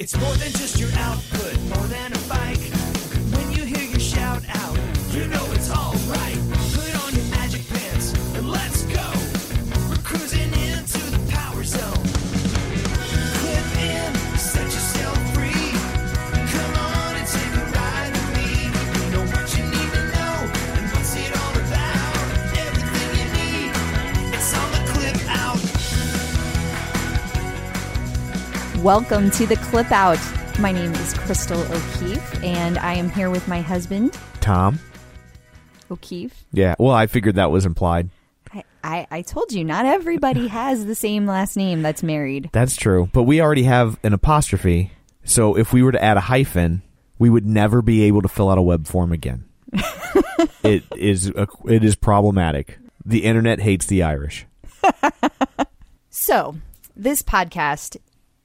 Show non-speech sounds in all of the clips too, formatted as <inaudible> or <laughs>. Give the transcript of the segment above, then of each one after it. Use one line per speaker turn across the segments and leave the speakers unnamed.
It's more than just your output, more than a bike.
Welcome to the Clip Out. My name is Crystal O'Keefe, and I am here with my husband,
Tom.
O'Keefe.
Yeah. Well, I figured that was implied.
I, I, I told you, not everybody <laughs> has the same last name that's married.
That's true. But we already have an apostrophe. So if we were to add a hyphen, we would never be able to fill out a web form again. <laughs> it is a, it is problematic. The internet hates the Irish. <laughs>
So, this podcast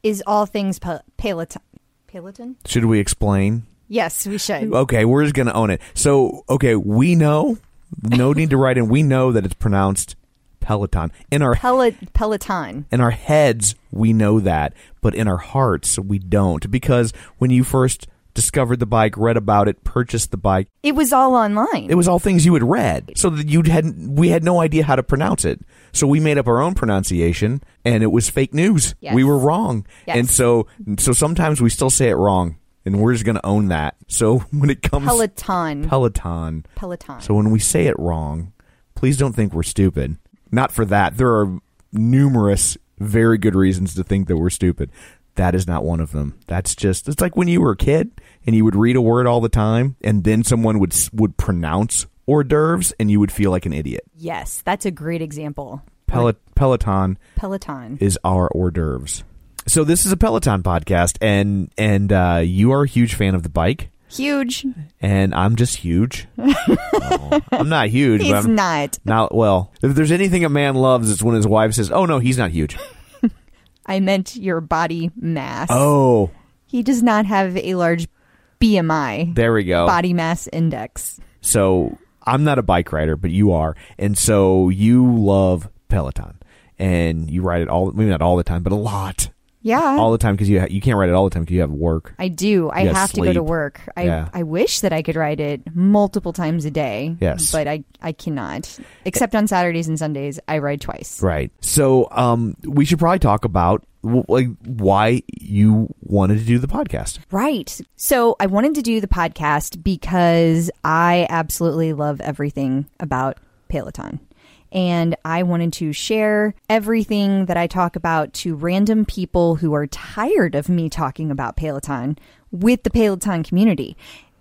is all things Peloton. Peloton?
Should we explain?
Yes, we should.
Okay, we're just going to own it. So, okay, we know, no need to write in. We know that it's pronounced Peloton. In our
Pel- Peloton.
in our heads, we know that, but in our hearts, we don't. Because when you first discovered the bike, read about it, purchased the bike,
It was all online.
it was all things you had read, so that you had we had no idea how to pronounce it. So we made up our own pronunciation, and it was fake news.
Yes.
We were wrong,
Yes.
and so so sometimes we still say it wrong, and we're just going to own that. So <laughs> when it comes
Peloton.
Peloton,
Peloton.
so when we say it wrong, please don't think we're stupid. Not for that. There are numerous very good reasons to think that we're stupid. That is not one of them. That's just it's like when you were a kid and you would read a word all the time and then someone would would pronounce hors d'oeuvres and you would feel like an idiot.
yes, that's a great example.
Pel- Peloton
Peloton.
is our hors d'oeuvres. So this is a Peloton podcast and and uh, you are a huge fan of the bike
Huge.
and I'm just huge. <laughs> Oh, I'm not huge, but
He's not.
Not well. If there's anything a man loves, it's when his wife says, "Oh no, he's not huge."
I meant your body mass.
Oh,
He does not have a large BMI,
there we go.
body mass index.
So I'm not a bike rider, but you are, and so you love Peloton, and you ride it all. Maybe not all the time, but a lot,
Yeah.
all the time because you ha- you can't ride it all the time because you have work.
I do. I have to go to
sleep.
work. I,
Yeah.
I wish that I could ride it multiple times a day.
Yes.
But I, I cannot. Except on Saturdays and Sundays, I ride twice.
Right. So um, we should probably talk about w- like why you wanted to do the podcast.
Right. So I wanted to do the podcast because I absolutely love everything about Peloton. And I wanted to share everything that I talk about to random people who are tired of me talking about Peloton with the Peloton community.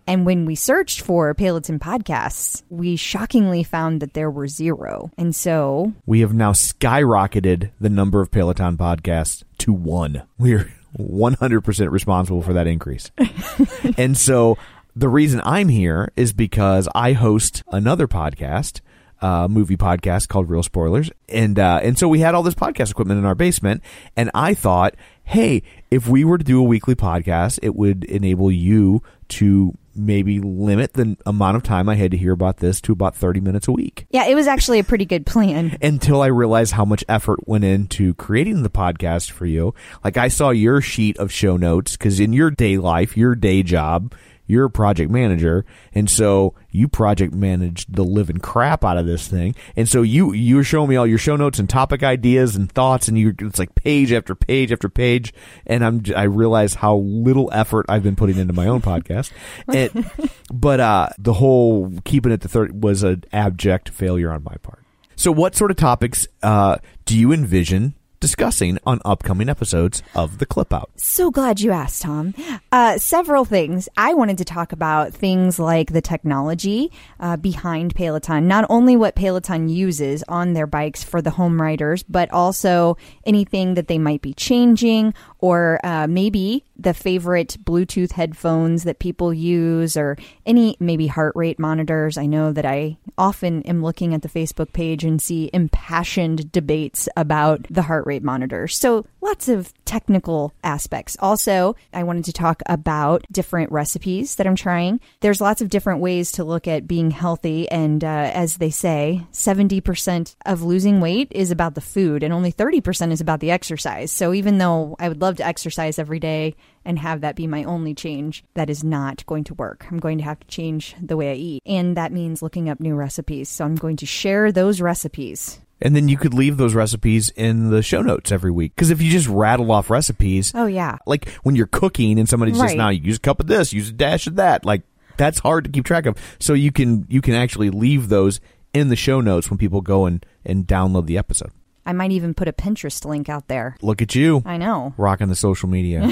And when we searched for Peloton podcasts, we shockingly found that there were zero. And so
We have now skyrocketed the number of Peloton podcasts to one. We're 100% responsible for that increase. <laughs> and so the reason I'm here is because I host another podcast, uh, movie podcast called Real Spoilers. And, uh, and so we had all this podcast equipment in our basement. And I thought, hey, if we were to do a weekly podcast, it would enable you to maybe limit the amount of time I had to hear about this to about 30 minutes a week
yeah, it was actually a pretty good plan.
until I realized how much effort went into creating the podcast for you. Like I saw your sheet of show notes because in your day life, your day job, you're a project manager, and so you project managed the living crap out of this thing. And so you you were showing me all your show notes and topic ideas and thoughts, and you it's like page after page after page. And I'm I realize how little effort I've been putting into my own podcast. <laughs> And, but uh, the whole keeping it the third was an abject failure on my part. So, what sort of topics uh, do you envision discussing on upcoming episodes of the Clip Out?
So glad you asked, Tom. Uh, several things. I wanted to talk about things like the technology uh, behind Peloton, not only what Peloton uses on their bikes for the home riders, but also anything that they might be changing or uh, maybe the favorite Bluetooth headphones that people use or any maybe heart rate monitors. I know that I often am looking at the Facebook page and see impassioned debates about the heart rate monitors. So lots of technical aspects. Also, I wanted to talk about different recipes that I'm trying. There's lots of different ways to look at being healthy. And uh, as they say, 70% of losing weight is about the food, and only 30% is about the exercise. So even though I would love to exercise every day and have that be my only change, that is not going to work. I'm going to have to change the way I eat. And that means looking up new recipes. So I'm going to share those recipes
And then you could leave those recipes in the show notes every week. Because if you just rattle off recipes,
Oh, yeah.
like when you're cooking and somebody says,
Right.
"Now use a cup of this, use a dash of that," like that's hard to keep track of. So you can you can actually leave those in the show notes when people go and and download the episode.
I might even put a Pinterest link out there.
Look at you.
I know.
rocking the social media.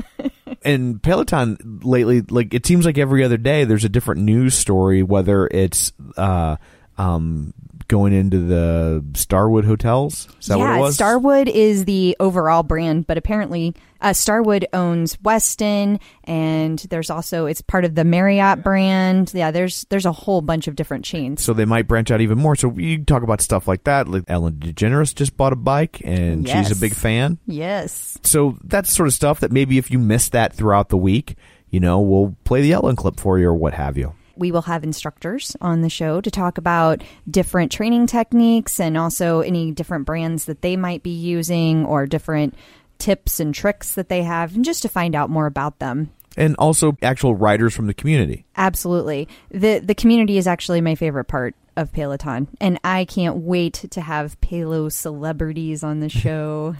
<laughs> and Peloton lately, like it seems like every other day there's a different news story, whether it's uh, um, going into the Starwood hotels. Is that
yeah,
what it was?
Starwood is the overall brand, but apparently uh, Starwood owns Westin, and there's also it's part of the Marriott brand. Yeah, there's there's a whole bunch of different chains.
so they might branch out even more. So you talk about stuff like that. Like Ellen DeGeneres just bought a bike, and she's a big fan.
Yes.
So that's sort of stuff that maybe if you miss that throughout the week, you know, we'll play the Ellen clip for you or what have you.
We will have instructors on the show to talk about different training techniques and also any different brands that they might be using or different tips and tricks that they have and just to find out more about them.
And also actual riders from the community.
Absolutely. The the community is actually my favorite part of Peloton and I can't wait to have Palo celebrities on the <laughs> show.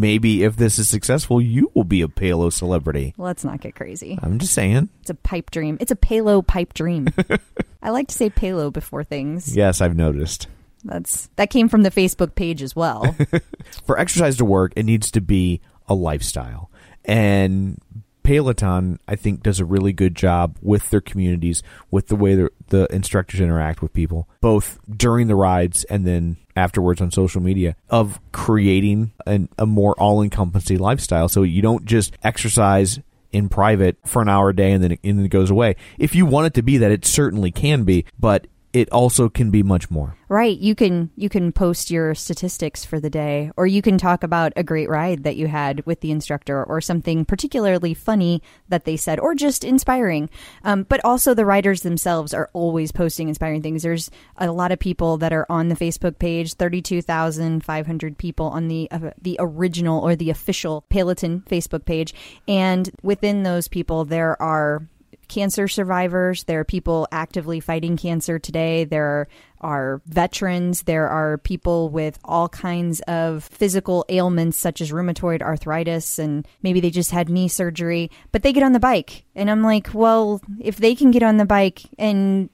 Maybe if this is successful, you will be a Palo celebrity.
Let's not get crazy.
I'm just saying.
It's a pipe dream. It's a Palo pipe dream. <laughs> I like to say Palo before things.
Yes, I've noticed.
That's that came from the Facebook page as well. <laughs>
For exercise to work, it needs to be a lifestyle. And Peloton, I think, does a really good job with their communities, with the way the, the instructors interact with people, both during the rides and then afterwards on social media, of creating an, a more all encompassing lifestyle. So you don't just exercise in private for an hour a day and then, it, and then it goes away. If you want it to be that, it certainly can be, but it also can be much more.
Right. You can you can post your statistics for the day or you can talk about a great ride that you had with the instructor or something particularly funny that they said or just inspiring. Um, but also the riders themselves are always posting inspiring things. There's a lot of people that are on the Facebook page, 32,500 people on the uh, the original or the official Peloton Facebook page and within those people there are cancer survivors. There are people actively fighting cancer today. There are veterans. There are people with all kinds of physical ailments, such as rheumatoid arthritis, and maybe they just had knee surgery, but they get on the bike. And I'm like, well, if they can get on the bike and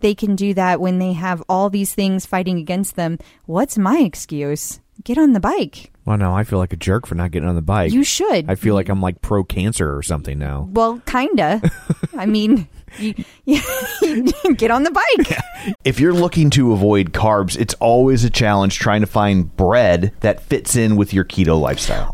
they can do that when they have all these things fighting against them, what's my excuse? Get on the bike.
Well, no, I feel like a jerk for not getting on the bike.
You should.
I feel like I'm like pro cancer or something now.
well, kinda. <laughs> I mean, you, you get on the bike. <laughs>
If you're looking to avoid carbs, it's always a challenge trying to find bread that fits in with your keto lifestyle.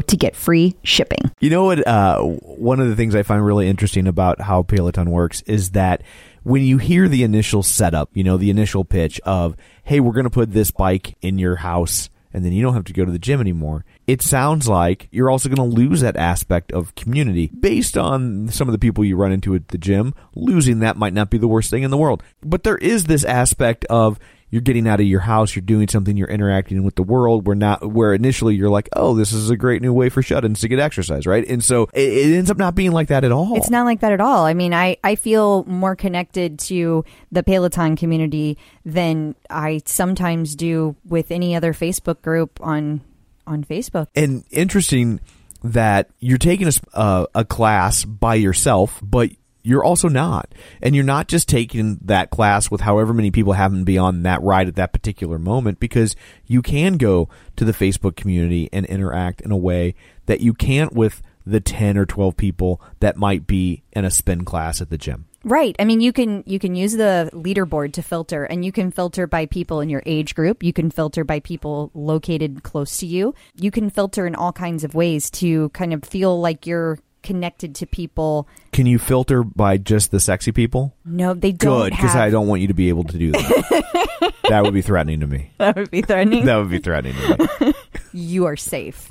to get free shipping.
You know what? Uh, one of the things I find really interesting about how Peloton works is that when you hear the initial setup, you know, the initial pitch of, hey, we're going to put this bike in your house and then you don't have to go to the gym anymore. It sounds like you're also going to lose that aspect of community based on some of the people you run into at the gym. Losing that might not be the worst thing in the world. But there is this aspect of you're getting out of your house, you're doing something, you're interacting with the world. Where not where initially you're like, oh, this is a great new way for shut-ins to get exercise, right? And so it, it ends up not being like that at all.
It's not like that at all. I mean, I, I feel more connected to the Peloton community than I sometimes do with any other Facebook group on on Facebook.
and interesting that you're taking a, uh, a class by yourself, but you're also not. And you're not just taking that class with however many people happen to be on that ride at that particular moment because you can go to the Facebook community and interact in a way that you can't with the 10 or 12 people that might be in a spin class at the gym.
Right. I mean, you can you can use the leaderboard to filter, and you can filter by people in your age group. You can filter by people located close to you. You can filter in all kinds of ways to kind of feel like you're connected to people.
Can you filter by just the sexy people?
No, they don't.
Good, because
have-
I don't want you to be able to do that. <laughs> that would be threatening to me.
That would be threatening.
That would be threatening to me. <laughs>
you are safe.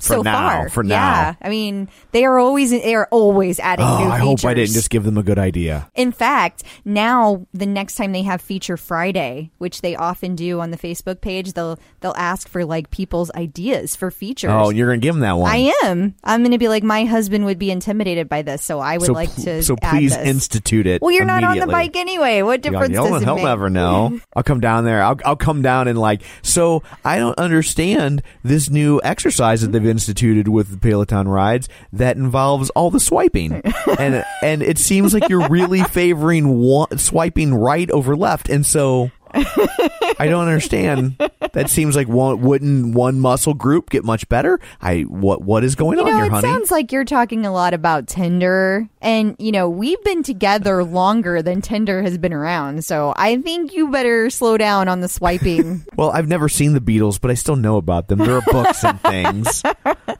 For
so
now,
far,
for now.
Yeah, I mean, they are always they are always adding
Oh,
new
I hope I didn't just give them a good idea.
In fact, now the next time they have Feature Friday, which they often do on the Facebook page, they'll they'll ask for like people's ideas for features.
Oh, you're gonna give them that one.
I am. I'm going to be like my husband would be intimidated by this, so I would
so,
like
pl-
to.
so please
this.
institute it.
Well, you're not on the bike anyway. What difference does it
he'll
make?
never know. <laughs> I'll come down there. I'll, I'll come down and like. So I don't understand this new exercise that they've instituted with the Peloton rides that involves all the swiping, <laughs> and and it seems like you're really favoring one, swiping right over left, and so. <laughs> I don't understand. <laughs> That seems like one wouldn't one muscle group get much better? I what what is going
You
on
know,
here,
it
honey?
sounds like you're talking a lot about Tinder, and you know we've been together longer than Tinder has been around. So I think you better slow down on the swiping. <laughs>
Well, I've never seen the Beatles, but I still know about them. There are books and things.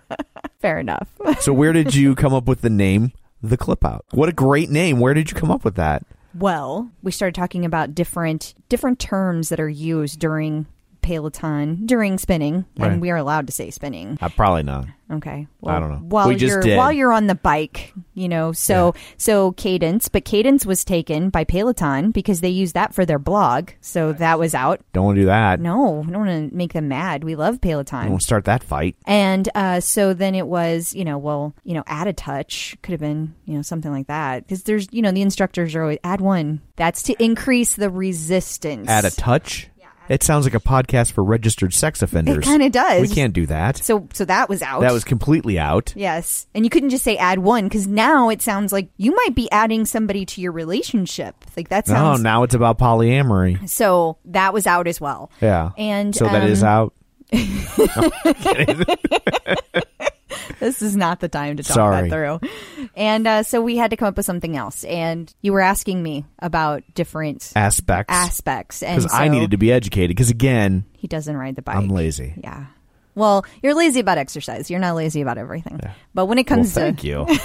<laughs>
Fair enough.
So, where did you come up with the name The Clip Out? What a great name. Where did you come up with that?
Well, we started talking about different different terms that are used during Peloton during spinning,
Right.
and we are allowed to say spinning.
Uh, probably not.
Okay.
I don't know.
While
We just
you're
did.
while you're on the bike, you know, so so Cadence, but Cadence was taken by Peloton because they use that for their blog, so that was out.
Don't want to do that.
No, I don't want to make them mad. We love Peloton.
Don't start that fight.
And uh, so then it was, you know, well, you know, add a touch could have been, you know, something like that. Because there's, you know, the instructors are always add one. That's to increase the resistance.
Add a touch. It sounds like a podcast for registered sex offenders.
It kinda does.
We can't do that.
So, so that was out.
That was completely out.
Yes. And you couldn't just say add one because now it sounds like you might be adding somebody to your relationship. Like that sounds Oh,
now it's about polyamory.
So that was out as well.
Yeah.
And
so that is
um,
out. <laughs> <laughs>
This is not the time to talk
Sorry.
that through. And uh, so we had to come up with something else. And you were asking me about different
Aspects.
aspects. And
Because I
so
needed to be educated. Because again,
He doesn't ride the bike.
I'm lazy.
Yeah. Well, you're lazy about exercise. You're not lazy about everything. But when it
Well,
comes to
thank you. <laughs>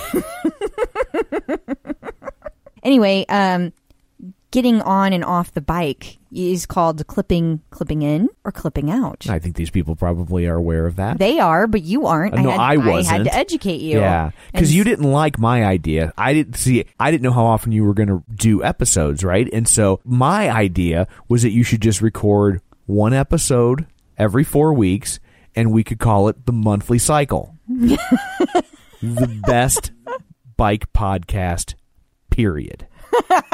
anyway, um, getting on and off the bike, is called clipping clipping in or clipping out.
I think these people probably are aware of that.
They are, but you aren't.
Uh, no,
had,
I
I
wasn't.
had to educate you.
Yeah, because you didn't like my idea. I didn't see. I didn't know how often you were going to do episodes, right? And so my idea was that you should just record one episode every four weeks, and we could call it the monthly cycle. <laughs> the best bike podcast. Period. <laughs>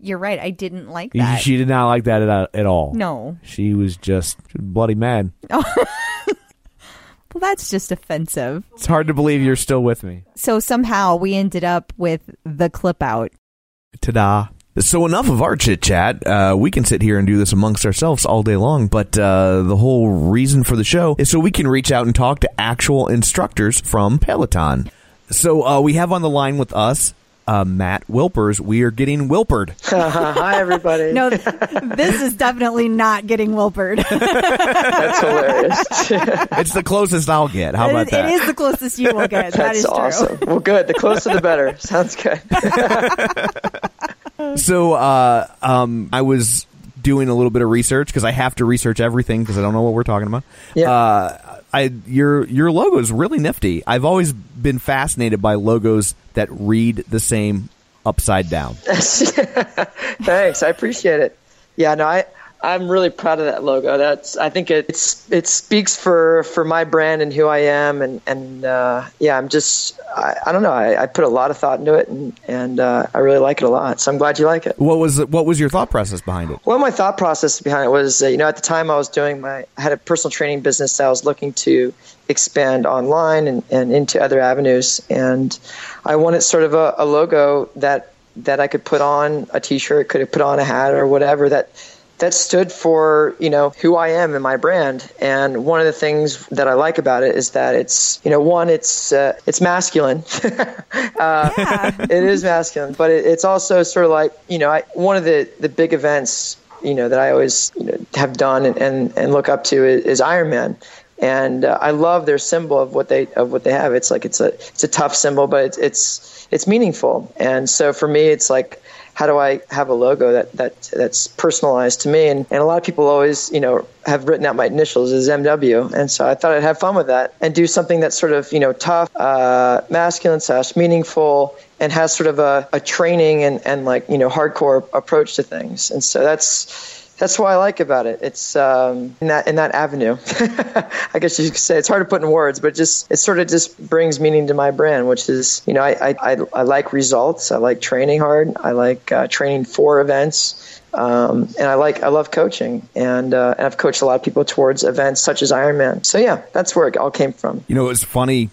You're right. I didn't like that.
She did not like that at, at all.
no.
She was just bloody mad. <laughs>
Well, that's just offensive.
It's hard to believe you're still with me.
So somehow we ended up with the clip out.
Ta-da. So enough of our chit chat. Uh, we can sit here and do this amongst ourselves all day long, but uh, the whole reason for the show is so we can reach out and talk to actual instructors from Peloton. So uh, we have on the line with us uh, Matt Wilpers. We are getting Wilpered. <laughs>
Hi, everybody.
No, th- this is definitely not getting Wilpered.
That's hilarious. <laughs>
it's the closest I'll get. How about
It-
that?
it is the closest you will get. that
That's
is true.
awesome. Well, good. The closer the better. <laughs> Sounds good.
So uh, um, I was doing a little bit of research because I have to research everything because I don't know what we're talking about.
Yeah.
Uh, I your your logo is really nifty. I've always been fascinated by logos that read the same upside down. <laughs>
Thanks. I appreciate it. Yeah, no, I I'm really proud of that logo. That's I think it, it's it speaks for for my brand and who I am, and and uh, yeah, I'm just I, I don't know. I, I put a lot of thought into it, and and uh, I really like it a lot. So I'm glad you like it.
What was what was your thought process behind it?
Well, my thought process behind it was, uh, you know, at the time I was doing my, I had a personal training business that I was looking to expand online and, and into other avenues, and I wanted sort of a, a logo that that I could put on a T-shirt, could have put on a hat or whatever that that stood for you know who I am and my brand. And one of the things that I like about it is that it's you know one it's uh, it's masculine. <laughs> uh, it is masculine, but it, it's also sort of like you know I, one of the the big events you know that I always you know, have done and, and, and look up to is, is Ironman. And uh, I love their symbol of what they of what they have. It's like it's a it's a tough symbol, but it's it's it's meaningful. And so for me, it's like how do I have a logo that, that that's personalized to me? And, and a lot of people always, you know, have written out my initials as MW. And so I thought I'd have fun with that and do something that's sort of, you know, tough, uh, masculine slash meaningful and has sort of a, a training and, and like, you know, hardcore approach to things. And so that's, that's what I like about it. It's um, in that in that avenue. <laughs> I guess you could say it's hard to put in words, but just it sort of just brings meaning to my brand, which is you know I I, I, like results. I like training hard. I like uh, training for events, um, and I like I love coaching, and uh, and I've coached a lot of people towards events such as Ironman. So yeah, that's where it all came from.
You know, it was funny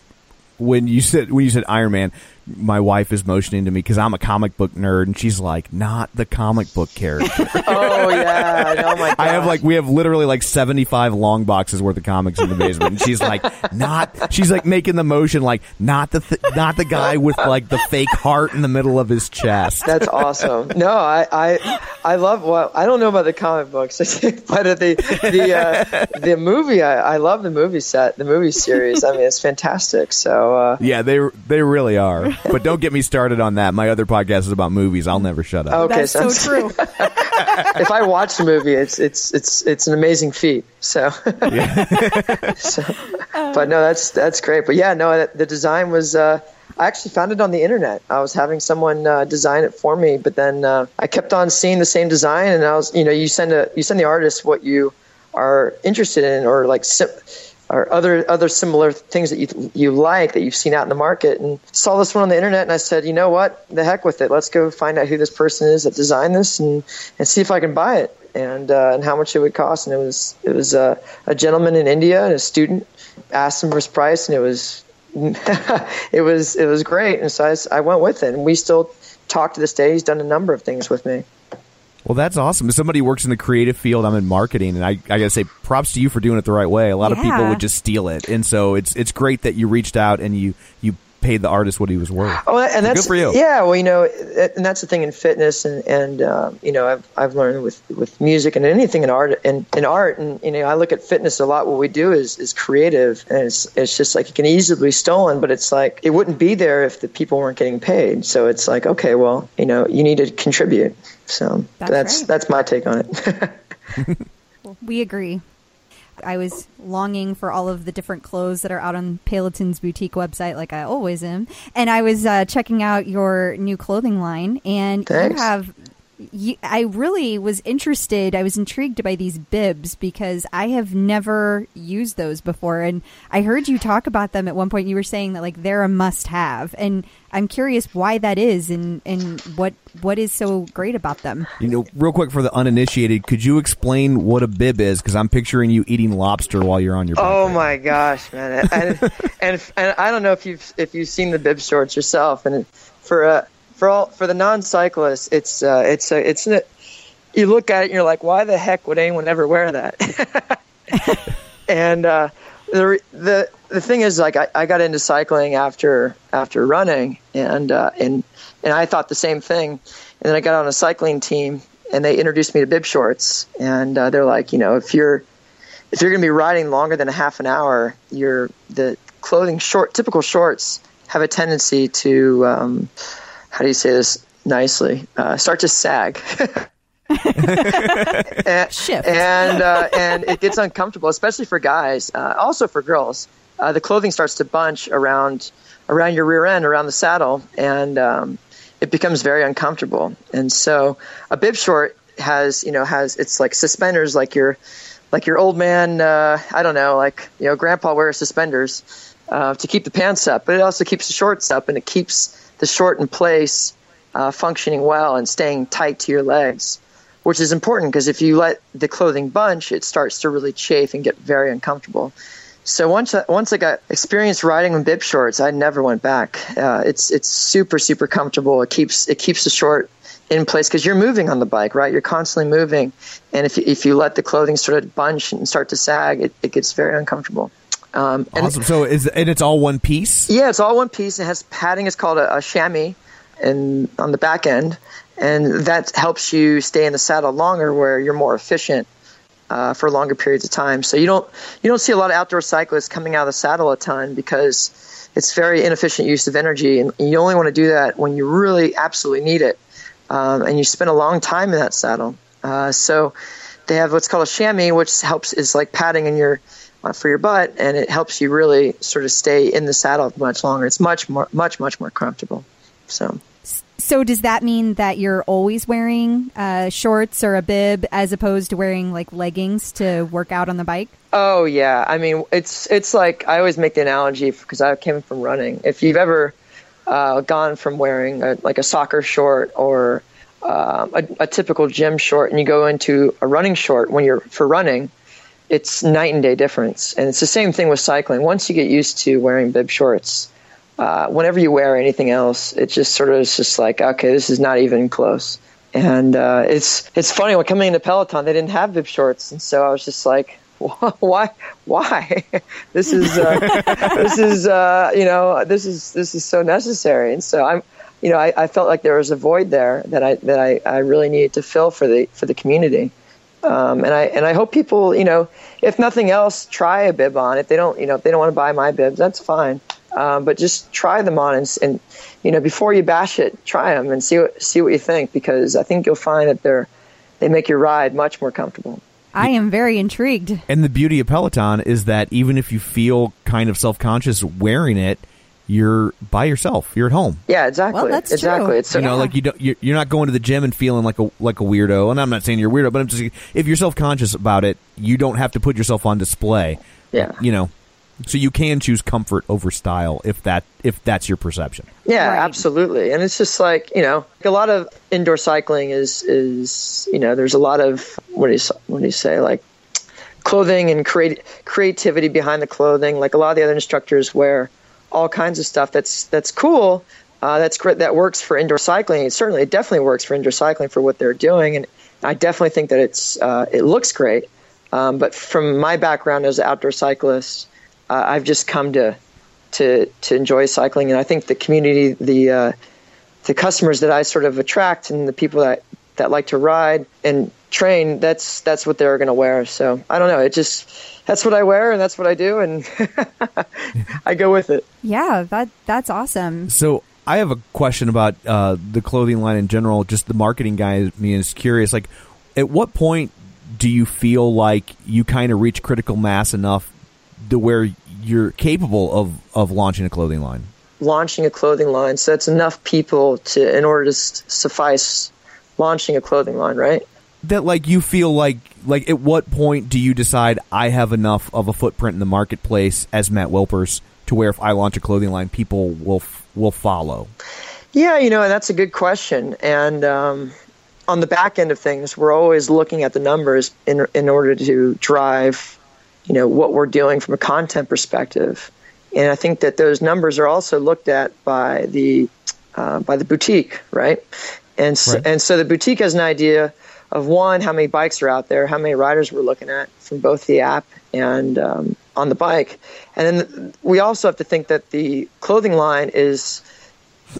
when you said when you said Iron Man. My wife is motioning to me because I'm a comic book nerd, and she's like, "Not the comic book character." <laughs>
Oh yeah, oh my.
I have like we have literally like 75 long boxes worth of comics in the basement. And she's like, not. She's like making the motion like not the th- not the guy with like the fake heart in the middle of his chest.
That's awesome. No, I, I, I love. Well, I don't know about the comic books, <laughs> but the the uh, the movie. I, I love the movie set, the movie series. I mean, it's fantastic. So uh,
Yeah, they they really are. <laughs> But don't get me started on that. My other podcast is about movies. I'll never shut up.
okay,
That's so
sounds-
true. <laughs>
if I watch the movie, it's it's it's it's an amazing feat. So, <laughs> so but no, that's that's great. But yeah, no, the design was. Uh, I actually found it on the internet. I was having someone uh, design it for me, but then uh, I kept on seeing the same design, and I was, you know, you send a you send the artist what you are interested in, or like. Sim- or other other similar things that you you like that you've seen out in the market, and saw this one on the internet, and I said, you know what, the heck with it. Let's go find out who this person is that designed this, and and see if I can buy it, and uh, and how much it would cost. And it was it was uh, a gentleman in India, and a student asked him for his price, and it was <laughs> it was it was great, and so I, I went with it, and we still talk to this day. He's done a number of things with me.
Well, that's awesome. If somebody works in the creative field, I'm in marketing, and I, I gotta say, props to you for doing it the right way. A lot of people would just steal it, and so it's it's great that you reached out and you you paid the artist what he was worth.
Oh, and that's
good for you.
Yeah, well, you know, and that's the thing in fitness, and and uh, you know, I've I've learned with with music and anything in art and in art, and you know, I look at fitness a lot. What we do is is creative, and it's it's just like it can easily be stolen, but it's like it wouldn't be there if the people weren't getting paid. So it's like, okay, well, you know, you need to contribute. So
That's
that's
right.
that's my take on it. <laughs>
We agree. I was longing for all of the different clothes that are out on Peloton's boutique website, like I always am. And I was uh, checking out your new clothing line, and
Thanks.
you have. You, I really was interested. I was intrigued by these bibs because I have never used those before, and I heard you talk about them at one point. You were saying that like they're a must-have, and I'm curious why that is, and and what what is so great about them.
You know, real quick for the uninitiated, could you explain what a bib is? Because I'm picturing you eating lobster while you're on your.
Oh
ride.
my gosh, man! And, <laughs> and and I don't know if you've if you've seen the bib shorts yourself. And for uh, for all for the non-cyclists, it's uh, it's uh, it's you look at it and you're like, why the heck would anyone ever wear that? <laughs> and uh, the the the thing is, like, I, I got into cycling after after running, and uh, and and I thought the same thing. And then I got on a cycling team, and they introduced me to bib shorts, and uh, they're like, you know, if you're if you're going to be riding longer than a half an hour, your the clothing short typical shorts have a tendency to um, how do you say this nicely uh, start to sag. <laughs> and,
Shift.
and uh, <laughs> and it gets uncomfortable, especially for guys, uh, also for girls. Uh, the clothing starts to bunch around around your rear end, around the saddle, and um, it becomes very uncomfortable. And so, a bib short has you know has it's like suspenders, like your like your old man. Uh, I don't know, like you know, grandpa wears suspenders uh, to keep the pants up, but it also keeps the shorts up, and it keeps the short in place, uh, functioning well, and staying tight to your legs which is important because if you let the clothing bunch, it starts to really chafe and get very uncomfortable. So once I, once I got experience riding in bib shorts, I never went back. Uh, it's it's super super comfortable. It keeps it keeps the short in place because you're moving on the bike, right? You're constantly moving, and if you, if you let the clothing sort of bunch and start to sag, it, it gets very uncomfortable. Um, and
Awesome. So is and it's all one piece.
yeah, it's all one piece. It has padding. It's called a, a chamois, and on the back end, and that helps you stay in the saddle longer, where you're more efficient uh, for longer periods of time. So you don't you don't see a lot of outdoor cyclists coming out of the saddle a ton because it's very inefficient use of energy, and you only want to do that when you really absolutely need it, um, and you spend a long time in that saddle. Uh, so they have what's called a chamois, which helps is like padding in your for your butt, and it helps you really sort of stay in the saddle much longer. It's much more, much, much more comfortable. So
So does that mean that you're always wearing uh, shorts or a bib as opposed to wearing like leggings to work out on the bike?
Oh yeah, I mean it's it's like I always make the analogy because I came from running. If you've ever uh, gone from wearing a, like a soccer short or um, a, a typical gym short, and you go into a running short when you're for running, it's night and day difference. And it's the same thing with cycling. Once you get used to wearing bib shorts, uh, whenever you wear anything else, it just sort of is just like okay, this is not even close. And uh, it's it's funny when coming into Peloton, they didn't have bib shorts, and so I was just like, <laughs> why why <laughs> this is uh, <laughs> this is uh, you know this is this is so necessary and so i'm you know I, I felt like there was a void there that i that I, I really needed to fill for the for the community um, and i and i hope people you know if nothing else try a bib on. If they don't you know if they don't want to buy my bibs that's fine. Um, but just try them on and, and you know before you bash it try them and see what see what you think because i think you'll find that they're they make your ride much more comfortable.
I am very intrigued.
And the beauty of Peloton is that even if you feel kind of self conscious wearing it, you're by yourself. You're at home.
yeah exactly
Well, that's
exactly
true.
it's so,
You know,
Yeah.
like you don't, you're, you're not going to the gym and feeling like a like a weirdo. And I'm not saying you're a weirdo, but I'm just if you're self conscious about it, you don't have to put yourself on display.
Yeah.
you know, so you can choose comfort over style if that if that's your perception.
Yeah,
Right.
absolutely. And it's just like, you know, like a lot of indoor cycling is is, you know, there's a lot of what do you what do you say like clothing and create, creativity behind the clothing. Like a lot of the other instructors wear all kinds of stuff that's that's cool. Uh, that's great. That works for indoor cycling. It certainly, it definitely works for indoor cycling for what they're doing, and I definitely think that it's uh, it looks great. Um, but from my background as an outdoor cyclist, uh, I've just come to to to enjoy cycling, and I think the community, the uh, the customers that I sort of attract, and the people that that like to ride and train, that's that's what they're going to wear. So I don't know. It just that's what I wear, and that's what I do, and <laughs> I go with it.
Yeah, that that's awesome.
So I have a question about uh, the clothing line in general. Just the marketing guy in me is curious. Like, at what point do you feel like you kind of reach critical mass enough to where you're capable of of launching a clothing line?
Launching a clothing line, so that's enough people to in order to s- suffice launching a clothing line, right?
That like you feel like like at what point do you decide I have enough of a footprint in the marketplace as Matt Wilpers to where if I launch a clothing line, people will f- will follow?
Yeah, you know, and that's a good question. And um, on the back end of things, we're always looking at the numbers in in order to drive, you know, what we're doing from a content perspective. And I think that those numbers are also looked at by the uh, by the boutique, right? And so,
Right.
and so the boutique has an idea of one, how many bikes are out there, how many riders we're looking at from both the app and um, on the bike. And then we also have to think that the clothing line is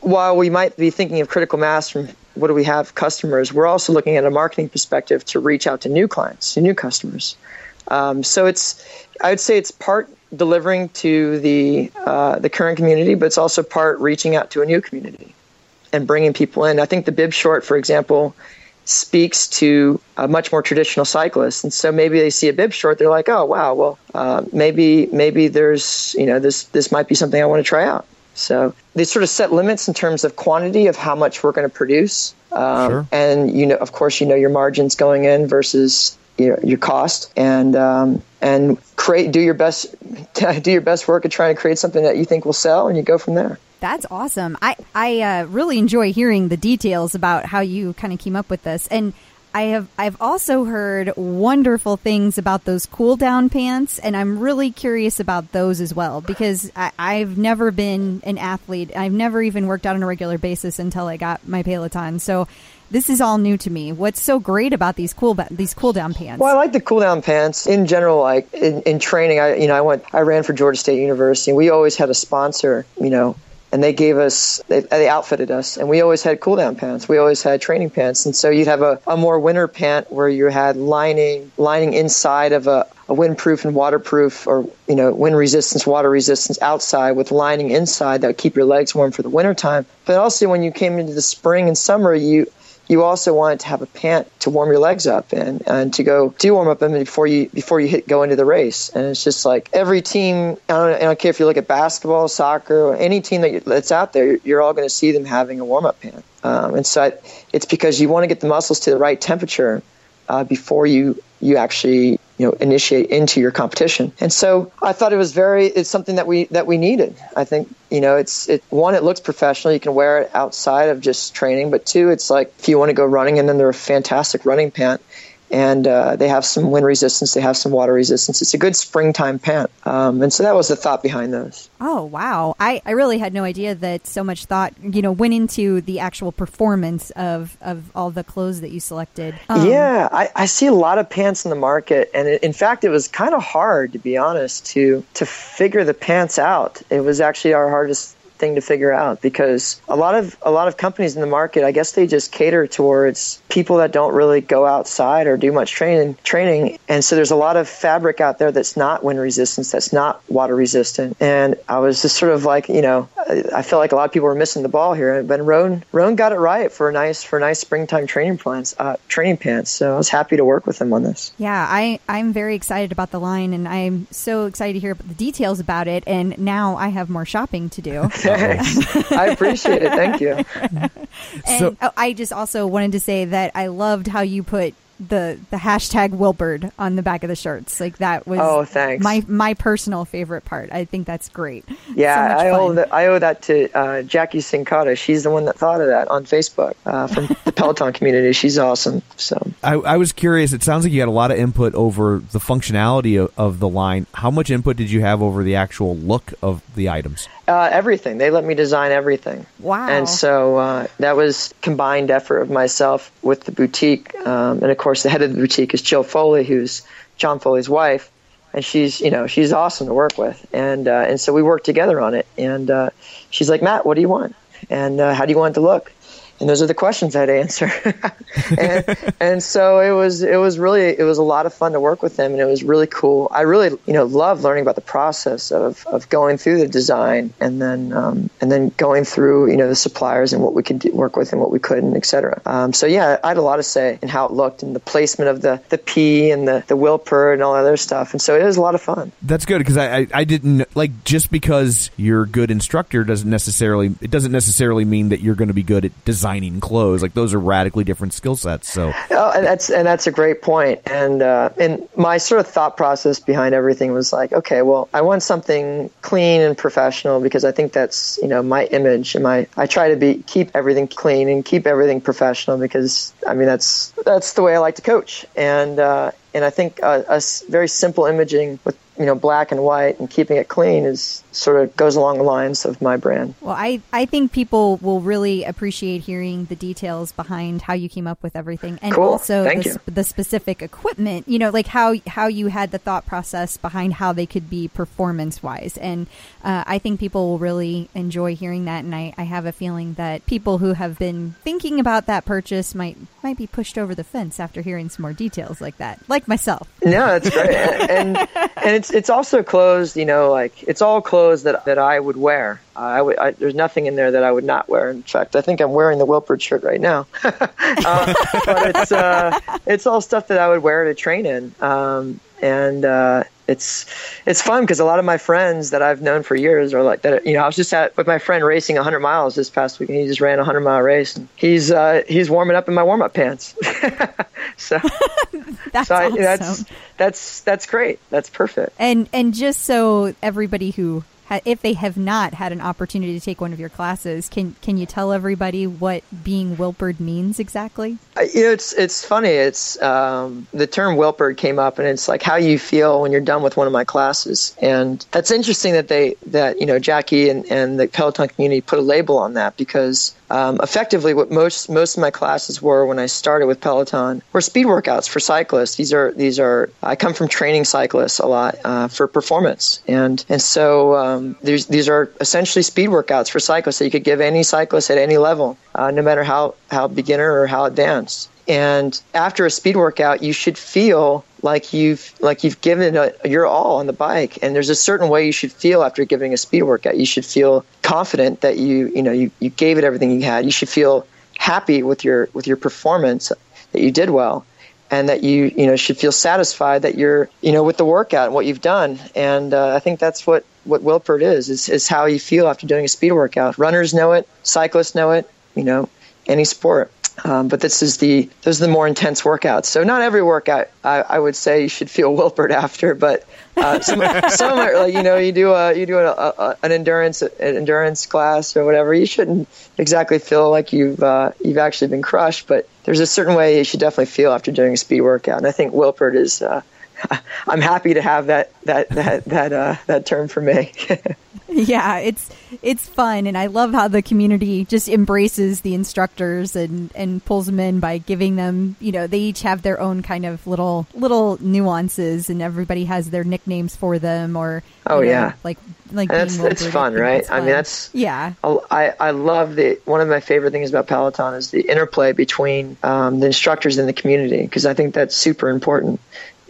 while we might be thinking of critical mass from what do we have customers, we're also looking at a marketing perspective to reach out to new clients, to new customers. Um, so it's, I would say it's part delivering to the uh, the current community, but it's also part reaching out to a new community and bringing people in. I think the bib short, for example, speaks to a much more traditional cyclist, and so maybe they see a bib short, they're like, oh wow, well uh, maybe maybe there's you know this this might be something I want to try out. So they sort of set limits in terms of quantity of how much we're going to produce, um,
Sure.
and you know, of course, you know your margins going in versus your, your cost, and um, and create do your best <laughs> do your best work at trying to create something that you think will sell, and you go from there.
That's awesome. I I uh, really enjoy hearing the details about how you kind of came up with this, and I have I've also heard wonderful things about those cool down pants, and I'm really curious about those as well because I, I've never been an athlete. I've never even worked out on a regular basis until I got my Peloton. So this is all new to me. What's so great about these cool these cool down pants?
Well, I like the cool down pants in general. Like in, in training, I you know I went I ran for Georgia State University. We always had a sponsor, you know, and they gave us they, they outfitted us, and we always had cool down pants. We always had training pants, and so you'd have a, a more winter pant where you had lining lining inside of a, a windproof and waterproof or you know wind resistance water resistance outside with lining inside that would keep your legs warm for the winter time but also when you came into the spring and summer you you also want to have a pant to warm your legs up in and to go do warm up in before you before you hit go into the race. And it's just like every team. I don't, I don't care if you look at basketball, soccer, any team that you, that's out there. You're all going to see them having a warm up pant. Um, and so I, it's because you want to get the muscles to the right temperature uh, before you you actually you know initiate into your competition. And so I thought it was very it's something that we that we needed. I think you know it's it one it looks professional. You can wear it outside of just training, but two it's like if you want to go running and then they're a fantastic running pant. And uh, they have some wind resistance. They have some water resistance. It's a good springtime pant, um, and so that was the thought behind those.
Oh wow! I, I really had no idea that so much thought you know went into the actual performance of of all the clothes that you selected. Um,
yeah, I, I see a lot of pants in the market, and it, in fact, it was kind of hard to be honest to to figure the pants out. It was actually our hardest thing to figure out because a lot of a lot of companies in the market, I guess they just cater towards people that don't really go outside or do much training training, and so there's a lot of fabric out there that's not wind resistant, that's not water resistant, and I was just sort of like, you know, I, feel like a lot of people were missing the ball here, but Rhone Rhone got it right for a nice for nice springtime training plans, uh, training pants. So I was happy to work with them on this.
Yeah, I, I'm very excited about the line and I'm so excited to hear the details about it. And now I have more shopping to do. <laughs>
I appreciate it. Thank you. <laughs>
And
So-
oh, I just also wanted to say that I loved how you put the the hashtag Wilbird on the back of the shirts. Like that was
Oh, thanks.
my my personal favorite part. I think that's great.
Yeah,
So much
I owe
fun.
that, I owe that to uh, Jackie Sincata. She's the one that thought of that on Facebook uh, from the <laughs> Peloton community. She's awesome. So
I, I was curious. It sounds like you had a lot of input over the functionality of, of the line. How much input did you have over the actual look of the items?
Uh, everything they let me design everything.
Wow.
And so uh, that was combined effort of myself with the boutique, um, and of course the head of the boutique is Jill Foley, who's John Foley's wife, and she's you know she's awesome to work with, and uh, and so we worked together on it. And uh, she's like, Matt, what do you want? And uh, how do you want it to look? And those are the questions I had to answer. <laughs> and, and so it was it was really it was a lot of fun to work with them, and it was really cool. I really you know love learning about the process of, of going through the design and then um, and then going through you know the suppliers and what we could do, work with and what we couldn't, etc. Um, so yeah, I had a lot to say in how it looked and the placement of the the P and the the Wilper and all that other stuff. And so it was a lot of fun.
That's good because I, I I didn't like just because you're a good instructor doesn't necessarily it doesn't necessarily mean that you're going to be good at designing clothes. Like those are radically different skill sets. So
Oh, and that's and that's a great point. And uh, and my sort of thought process behind everything was like, okay, well, I want something clean and professional because I think that's you know my image and my I try to be keep everything clean and keep everything professional because I mean that's that's the way I like to coach. And uh, and I think uh, a very simple imaging with you know black and white and keeping it clean is sort of goes along the lines of my brand.
Well, I, I think people will really appreciate hearing the details behind how you came up with everything, and
Cool.
also the, the specific equipment. You know, like how how you had the thought process behind how they could be performance wise, and uh, I think people will really enjoy hearing that. And I, I have a feeling that people who have been thinking about that purchase might might be pushed over the fence after hearing some more details like that, like myself.
No, that's great, and and it's it's also clothes. You know, like it's all clothes that that I would wear. I there's nothing in there that I would not wear. In fact, I think I'm wearing the Wilford shirt right now. uh, <laughs> but it's uh, it's all stuff that I would wear to train in, um, and uh, it's it's fun because a lot of my friends that I've known for years are like that. You know, I was just at with my friend racing 100 miles this past week, and he just ran a 100 mile race, and he's uh, he's warming up in my warm up pants. <laughs> so <laughs>
That's
so I,
awesome.
that's that's that's great. That's perfect.
And and just so everybody who if they have not had an opportunity to take one of your classes, can can you tell everybody what being Wilpered means exactly?
I- You know, it's it's funny. It's um, the term Wilpered came up, and it's like how you feel when you're done with one of my classes, and that's interesting that they that you know Jackie and, and the Peloton community put a label on that because um, effectively what most most of my classes were when I started with Peloton were speed workouts for cyclists. These are these are I come from training cyclists a lot uh, for performance, and and so um, these these are essentially speed workouts for cyclists that you could give any cyclist at any level, uh, no matter how how beginner or how advanced. And after a speed workout, you should feel like you've like you've given a, your all on the bike. And there's a certain way you should feel after giving a speed workout. You should feel confident that you you know you, you gave it everything you had. You should feel happy with your with your performance that you did well and that you you know should feel satisfied that you're you know with the workout and what you've done and uh, I think that's what what Wilpered is, is is how you feel after doing a speed workout runners know it cyclists know it you know any sport. Um, but this is the those are the more intense workouts. So not every workout I, I would say you should feel <laughs> Wilpered after but uh, some <laughs> some are like you know you do a you do a, a, an endurance an endurance class or whatever you shouldn't exactly feel like you've uh, you've actually been crushed but there's a certain way you should definitely feel after doing a speed workout. And I think Wilpered is uh, <laughs> I'm happy to have that that that that uh, that term for me. <laughs>
Yeah, it's it's fun, and I love how the community just embraces the instructors and and pulls them in by giving them, you know, they each have their own kind of little little nuances, and everybody has their nicknames for them, or
Oh,
know,
yeah.
like like
And that's- it's fun, right?
it's
I mean, that's-
yeah,
I I love the one of my favorite things about Peloton is the interplay between um, the instructors and the community because I think that's super important,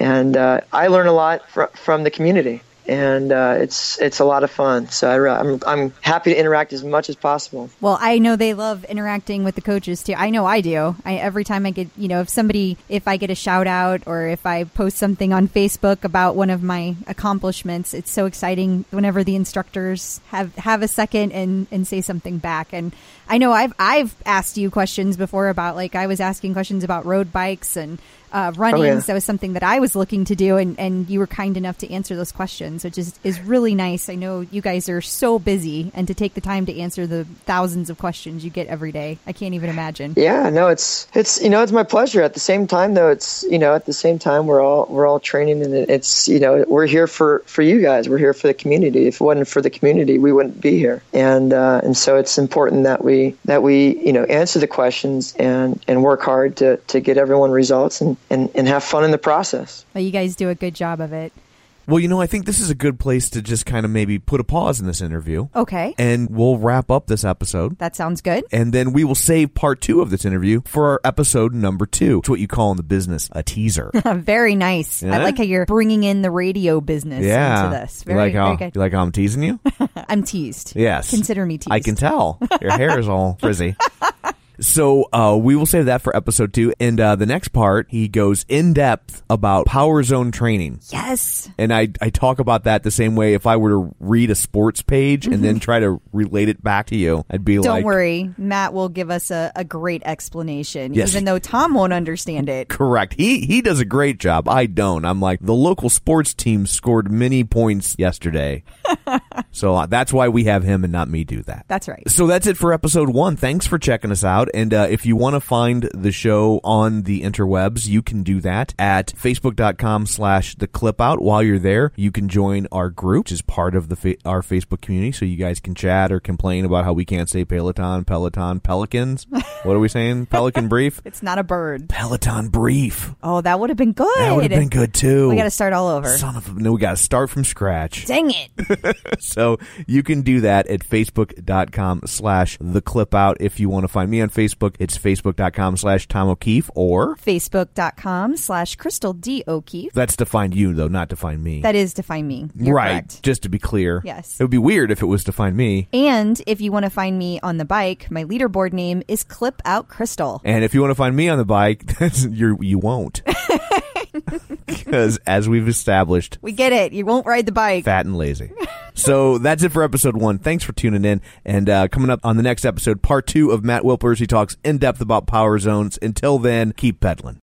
and uh, I learn a lot fr- from the community. And uh, it's it's a lot of fun, so I, re- I'm I'm happy to interact as much as possible.
Well, I know they love interacting with the coaches too. I know I do. I every time I get, you know, if somebody, if I get a shout out or if I post something on Facebook about one of my accomplishments, it's so exciting whenever the instructors have have a second and and say something back. And I know I've I've asked you questions before about like I was asking questions about road bikes and uh, runnings. That was something that I was looking to do, and, and you were kind enough to answer those questions, which is, is really nice. I know you guys are so busy, and to take the time to answer the thousands of questions you get every day, I can't even imagine.
Yeah, no, it's it's you know it's my pleasure. At the same time, though, it's you know at the same time we're all we're all training, and it's you know we're here for for you guys. We're here for the community. If it wasn't for the community, we wouldn't be here. And uh, and so it's important that we that we you know answer the questions and and work hard to to get everyone results and and and have fun in the process.
Well, you guys do a good job of it.
Well, you know, I think this is a good place to just kind of maybe put a pause in this interview.
Okay.
And we'll wrap up this episode.
That sounds good.
And then we will save part two of this interview for our episode number two. It's what you call in the business a teaser. <laughs>
Very nice. I like how you're bringing in the radio business
yeah.
into this.
you
Very,
like how
very good.
you like how I'm teasing you? <laughs>
I'm teased.
Yes.
Consider me teased.
I can tell. Your hair is all frizzy. <laughs> So uh, we will save that for episode two. And uh, the next part, he goes in depth about power zone training.
Yes.
And I, I talk about that the same way if I were to read a sports page and then try to relate it back to you. I'd be
Mm-hmm. Don't worry. Matt will give us a, a great explanation,
Yes.
even though Tom won't understand it.
Correct. He he does a great job. I don't. I'm like the local sports team scored many points yesterday, <laughs> so uh, that's why we have him and not me do that.
That's right.
So that's it for episode one. Thanks for checking us out. And uh, if you want to find the show on the interwebs, you can do that at facebook.com slash the clip out. While you're there, you can join our group, which is part of the fa- our Facebook community. So you guys can chat or complain about how we can't say Peloton, Peloton, Pelicans. <laughs> what are we saying? Pelican brief?
It's not a bird.
Peloton brief.
Oh, that would have been good.
That would have been good too.
We got to start all over.
Son of a, no, we got to start from scratch.
Dang it. <laughs> <laughs>
So you can do that at facebook.com slash the clip out. If you want to find me on Facebook, it's facebook.com slash Tom O'Keefe or
Facebook.com slash Crystal D. O'Keefe.
that's to find you though, not to find me.
That is to find me. You're
right.
correct.
Just to be clear.
Yes.
It would be weird if it was to find me.
And if you want to find me on the bike, my leaderboard name is Clip Out Crystal.
And if you want to find me on the bike, <laughs> you you won't. <laughs> <laughs> Because as we've established,
We get it. You won't ride the bike.
fat and lazy. so that's it for episode one. Thanks for tuning in. And uh, coming up on the next episode, part two of Matt Wilpers. He talks in depth about power zones. Until then, keep pedaling.